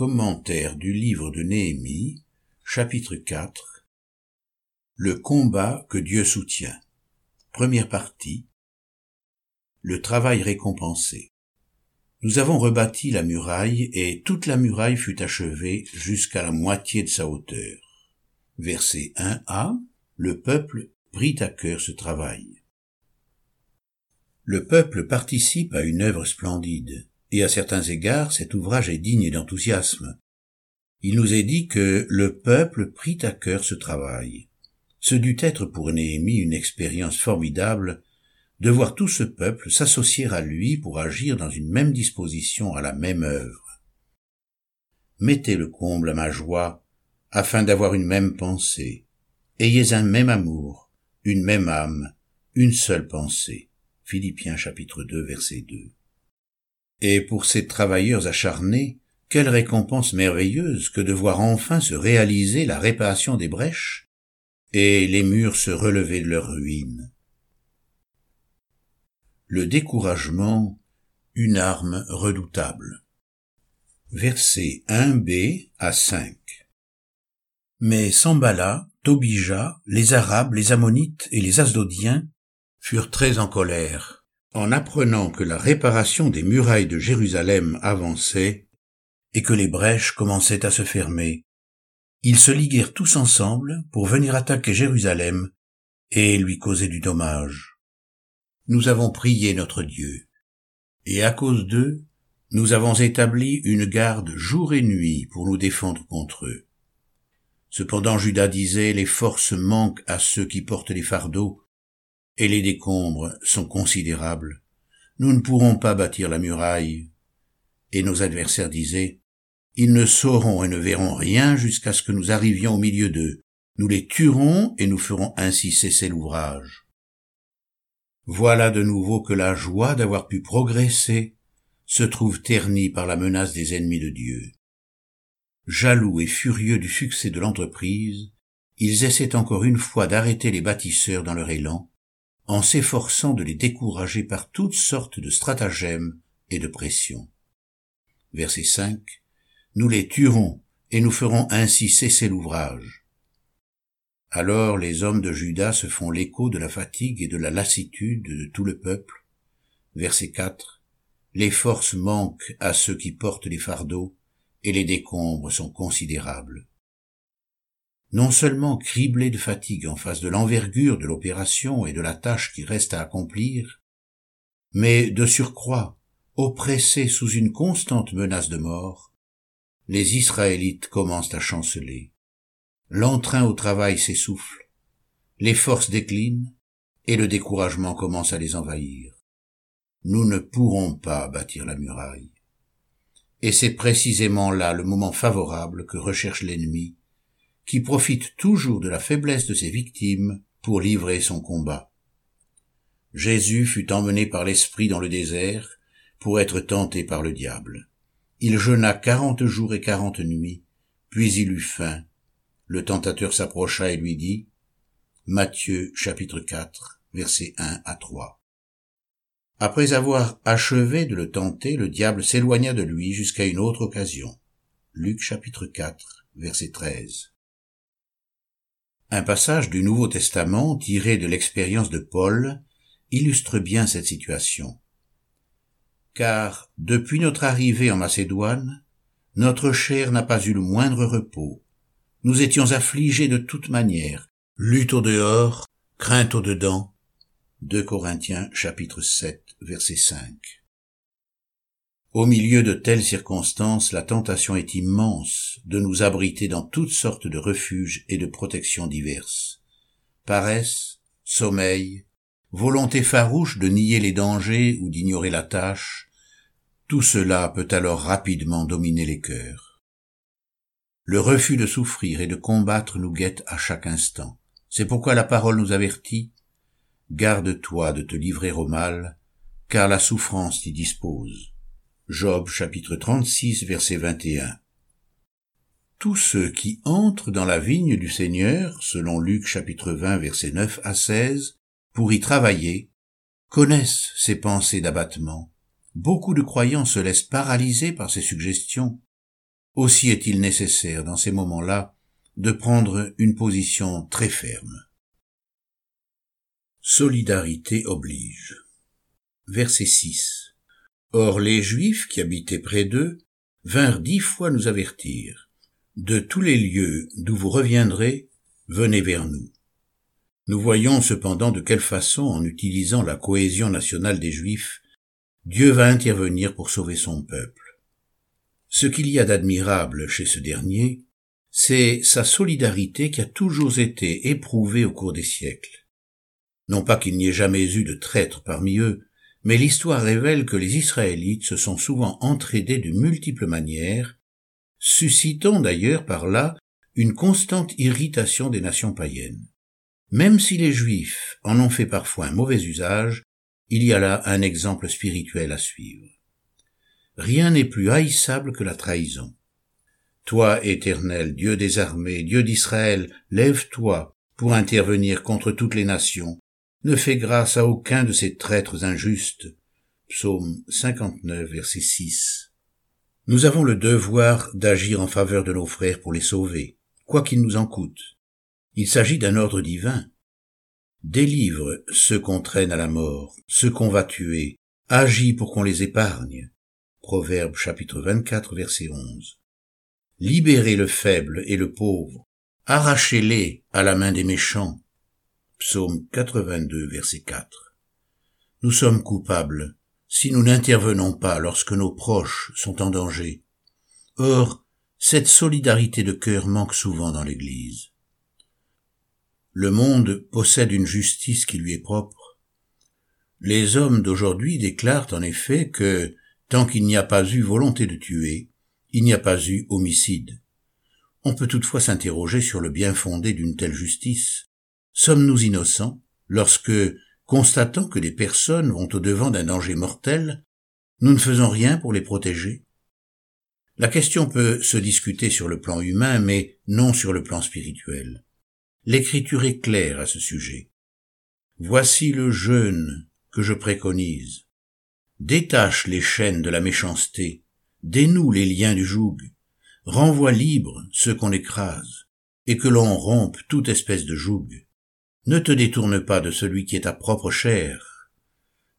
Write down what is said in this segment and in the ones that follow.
Commentaire du livre de Néhémie, chapitre 4 Le combat que Dieu soutient. Première partie. Le travail récompensé. Nous avons rebâti la muraille et toute la muraille fut achevée jusqu'à la moitié de sa hauteur. Verset 1a. Le peuple prit à cœur ce travail. Le peuple participe à une œuvre splendide et à certains égards cet ouvrage est digne d'enthousiasme. Il nous est dit que le peuple prit à cœur ce travail. Ce dut être pour Néhémie une expérience formidable de voir tout ce peuple s'associer à lui pour agir dans une même disposition à la même œuvre. Mettez le comble à ma joie, afin d'avoir une même pensée. Ayez un même amour, une même âme, une seule pensée. Philippiens chapitre 2 verset 2. Et pour ces travailleurs acharnés, quelle récompense merveilleuse que de voir enfin se réaliser la réparation des brèches et les murs se relever de leur ruine. Le découragement, une arme redoutable. Versets 1b à 5. Mais Sambala, Tobija, les Arabes, les Ammonites et les Asdodiens furent très en colère en apprenant que la réparation des murailles de Jérusalem avançait et que les brèches commençaient à se fermer, ils se liguèrent tous ensemble pour venir attaquer Jérusalem et lui causer du dommage. Nous avons prié notre Dieu, et à cause d'eux, nous avons établi une garde jour et nuit pour nous défendre contre eux. Cependant Judas disait, les forces manquent à ceux qui portent les fardeaux, et les décombres sont considérables. Nous ne pourrons pas bâtir la muraille. Et nos adversaires disaient, Ils ne sauront et ne verront rien jusqu'à ce que nous arrivions au milieu d'eux. Nous les tuerons et nous ferons ainsi cesser l'ouvrage. Voilà de nouveau que la joie d'avoir pu progresser se trouve ternie par la menace des ennemis de Dieu. Jaloux et furieux du succès de l'entreprise, ils essaient encore une fois d'arrêter les bâtisseurs dans leur élan, en s'efforçant de les décourager par toutes sortes de stratagèmes et de pressions. Verset 5. Nous les tuerons et nous ferons ainsi cesser l'ouvrage. Alors les hommes de Juda se font l'écho de la fatigue et de la lassitude de tout le peuple. Verset 4. Les forces manquent à ceux qui portent les fardeaux, et les décombres sont considérables non seulement criblés de fatigue en face de l'envergure de l'opération et de la tâche qui reste à accomplir, mais de surcroît, oppressés sous une constante menace de mort, les Israélites commencent à chanceler. L'entrain au travail s'essouffle, les forces déclinent, et le découragement commence à les envahir. Nous ne pourrons pas bâtir la muraille. Et c'est précisément là le moment favorable que recherche l'ennemi qui profite toujours de la faiblesse de ses victimes pour livrer son combat. Jésus fut emmené par l'Esprit dans le désert pour être tenté par le diable. Il jeûna quarante jours et quarante nuits, puis il eut faim. Le tentateur s'approcha et lui dit, Matthieu chapitre 4, versets 1 à 3. Après avoir achevé de le tenter, le diable s'éloigna de lui jusqu'à une autre occasion. Luc chapitre 4, verset 13. Un passage du Nouveau Testament tiré de l'expérience de Paul illustre bien cette situation. Car depuis notre arrivée en Macédoine, notre chair n'a pas eu le moindre repos. Nous étions affligés de toute manière, lutte au dehors, crainte au dedans. 2 Corinthiens chapitre 7 verset 5. Au milieu de telles circonstances, la tentation est immense de nous abriter dans toutes sortes de refuges et de protections diverses. Paresse, sommeil, volonté farouche de nier les dangers ou d'ignorer la tâche, tout cela peut alors rapidement dominer les cœurs. Le refus de souffrir et de combattre nous guette à chaque instant. C'est pourquoi la parole nous avertit Garde-toi de te livrer au mal, car la souffrance t'y dispose. Job chapitre 36 verset 21. Tous ceux qui entrent dans la vigne du Seigneur, selon Luc chapitre 20 verset 9 à 16, pour y travailler, connaissent ces pensées d'abattement. Beaucoup de croyants se laissent paralyser par ces suggestions. aussi est-il nécessaire dans ces moments-là de prendre une position très ferme. Solidarité oblige. Verset 6. Or les Juifs qui habitaient près d'eux vinrent dix fois nous avertir. De tous les lieux d'où vous reviendrez, venez vers nous. Nous voyons cependant de quelle façon, en utilisant la cohésion nationale des Juifs, Dieu va intervenir pour sauver son peuple. Ce qu'il y a d'admirable chez ce dernier, c'est sa solidarité qui a toujours été éprouvée au cours des siècles. Non pas qu'il n'y ait jamais eu de traîtres parmi eux, mais l'histoire révèle que les Israélites se sont souvent entraidés de multiples manières, suscitant d'ailleurs par là une constante irritation des nations païennes. Même si les Juifs en ont fait parfois un mauvais usage, il y a là un exemple spirituel à suivre. Rien n'est plus haïssable que la trahison. Toi, éternel, Dieu des armées, Dieu d'Israël, lève-toi pour intervenir contre toutes les nations. Ne fais grâce à aucun de ces traîtres injustes. Psaume 59, verset 6. Nous avons le devoir d'agir en faveur de nos frères pour les sauver, quoi qu'il nous en coûte. Il s'agit d'un ordre divin. Délivre ceux qu'on traîne à la mort, ceux qu'on va tuer, agis pour qu'on les épargne. Proverbe chapitre 24 verset 11. Libérez le faible et le pauvre, arrachez-les à la main des méchants. Psaume 82 verset 4. Nous sommes coupables si nous n'intervenons pas lorsque nos proches sont en danger. Or, cette solidarité de cœur manque souvent dans l'Église. Le monde possède une justice qui lui est propre. Les hommes d'aujourd'hui déclarent en effet que tant qu'il n'y a pas eu volonté de tuer, il n'y a pas eu homicide. On peut toutefois s'interroger sur le bien fondé d'une telle justice. Sommes-nous innocents lorsque, constatant que des personnes vont au-devant d'un danger mortel, nous ne faisons rien pour les protéger? La question peut se discuter sur le plan humain, mais non sur le plan spirituel. L'écriture est claire à ce sujet. Voici le jeûne que je préconise. Détache les chaînes de la méchanceté, dénoue les liens du joug, renvoie libre ceux qu'on écrase, et que l'on rompe toute espèce de joug. Ne te détourne pas de celui qui est ta propre chair.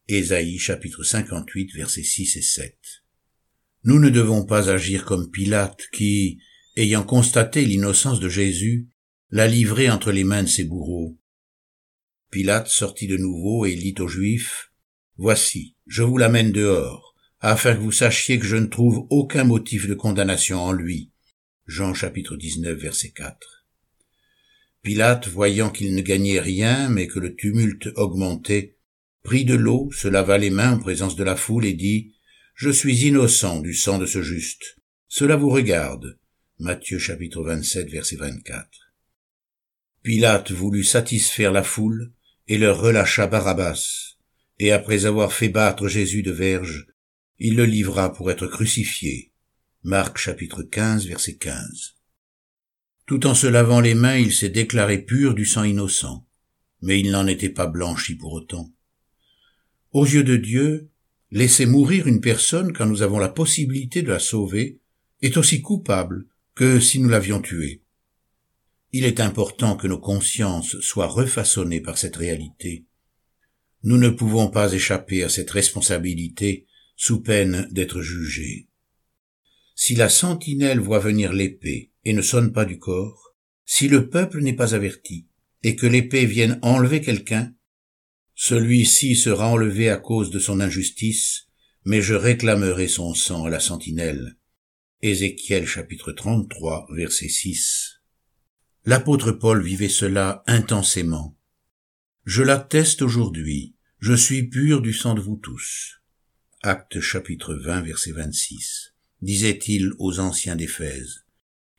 Ésaïe chapitre 58 versets 6 et 7. Nous ne devons pas agir comme Pilate qui, ayant constaté l'innocence de Jésus, l'a livré entre les mains de ses bourreaux. Pilate sortit de nouveau et lit aux Juifs, Voici, je vous l'amène dehors, afin que vous sachiez que je ne trouve aucun motif de condamnation en lui. Jean chapitre 19 verset 4. Pilate, voyant qu'il ne gagnait rien, mais que le tumulte augmentait, prit de l'eau, se lava les mains en présence de la foule et dit, Je suis innocent du sang de ce juste. Cela vous regarde. Matthieu chapitre 27 verset 24. Pilate voulut satisfaire la foule et leur relâcha Barabbas, et après avoir fait battre Jésus de verge, il le livra pour être crucifié. Marc chapitre 15 verset 15. Tout en se lavant les mains, il s'est déclaré pur du sang innocent, mais il n'en était pas blanchi pour autant. Aux yeux de Dieu, laisser mourir une personne quand nous avons la possibilité de la sauver est aussi coupable que si nous l'avions tuée. Il est important que nos consciences soient refaçonnées par cette réalité. Nous ne pouvons pas échapper à cette responsabilité sous peine d'être jugés. Si la sentinelle voit venir l'épée et ne sonne pas du corps, si le peuple n'est pas averti, et que l'épée vienne enlever quelqu'un, celui-ci sera enlevé à cause de son injustice, mais je réclamerai son sang à la sentinelle. Ézéchiel chapitre 33 verset 6. L'apôtre Paul vivait cela intensément. Je l'atteste aujourd'hui, je suis pur du sang de vous tous. Acte chapitre 20 verset 26. Disait-il aux anciens d'Éphèse.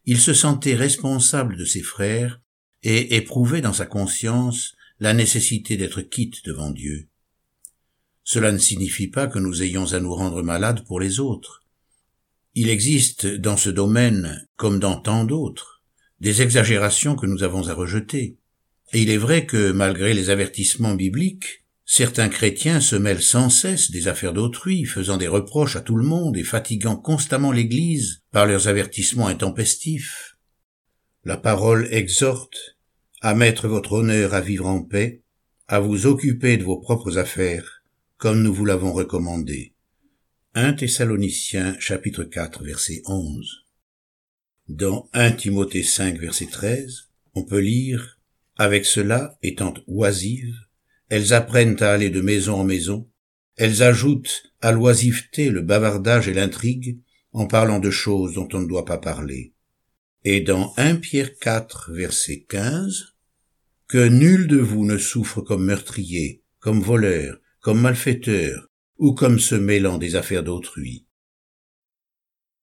Il se sentait responsable de ses frères et éprouvait dans sa conscience la nécessité d'être quitte devant Dieu. Cela ne signifie pas que nous ayons à nous rendre malades pour les autres. Il existe dans ce domaine, comme dans tant d'autres, des exagérations que nous avons à rejeter. Et il est vrai que, malgré les avertissements bibliques, Certains chrétiens se mêlent sans cesse des affaires d'autrui, faisant des reproches à tout le monde et fatiguant constamment l'Église par leurs avertissements intempestifs. La parole exhorte à mettre votre honneur à vivre en paix, à vous occuper de vos propres affaires, comme nous vous l'avons recommandé. 1 Thessaloniciens chapitre 4 verset 11. Dans 1 Timothée 5 verset 13, on peut lire Avec cela, étant oisives, elles apprennent à aller de maison en maison, elles ajoutent à l'oisiveté le bavardage et l'intrigue en parlant de choses dont on ne doit pas parler. Et dans 1 Pierre 4, verset 15, que nul de vous ne souffre comme meurtrier, comme voleur, comme malfaiteur, ou comme se mêlant des affaires d'autrui.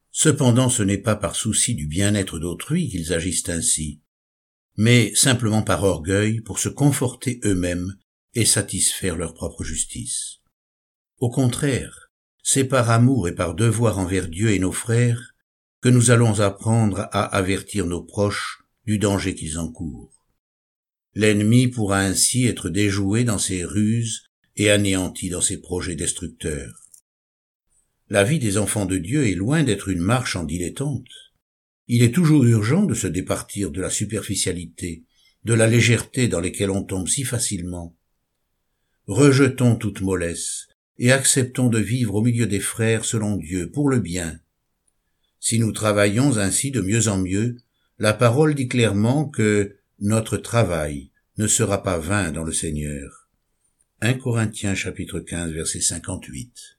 Cependant ce n'est pas par souci du bien-être d'autrui qu'ils agissent ainsi, mais simplement par orgueil pour se conforter eux-mêmes et satisfaire leur propre justice. Au contraire, c'est par amour et par devoir envers Dieu et nos frères que nous allons apprendre à avertir nos proches du danger qu'ils encourent. L'ennemi pourra ainsi être déjoué dans ses ruses et anéanti dans ses projets destructeurs. La vie des enfants de Dieu est loin d'être une marche en dilettante. Il est toujours urgent de se départir de la superficialité, de la légèreté dans lesquelles on tombe si facilement, rejetons toute mollesse, et acceptons de vivre au milieu des frères selon Dieu, pour le bien. Si nous travaillons ainsi de mieux en mieux, la parole dit clairement que notre travail ne sera pas vain dans le Seigneur. 1 Corinthiens chapitre 15 verset 58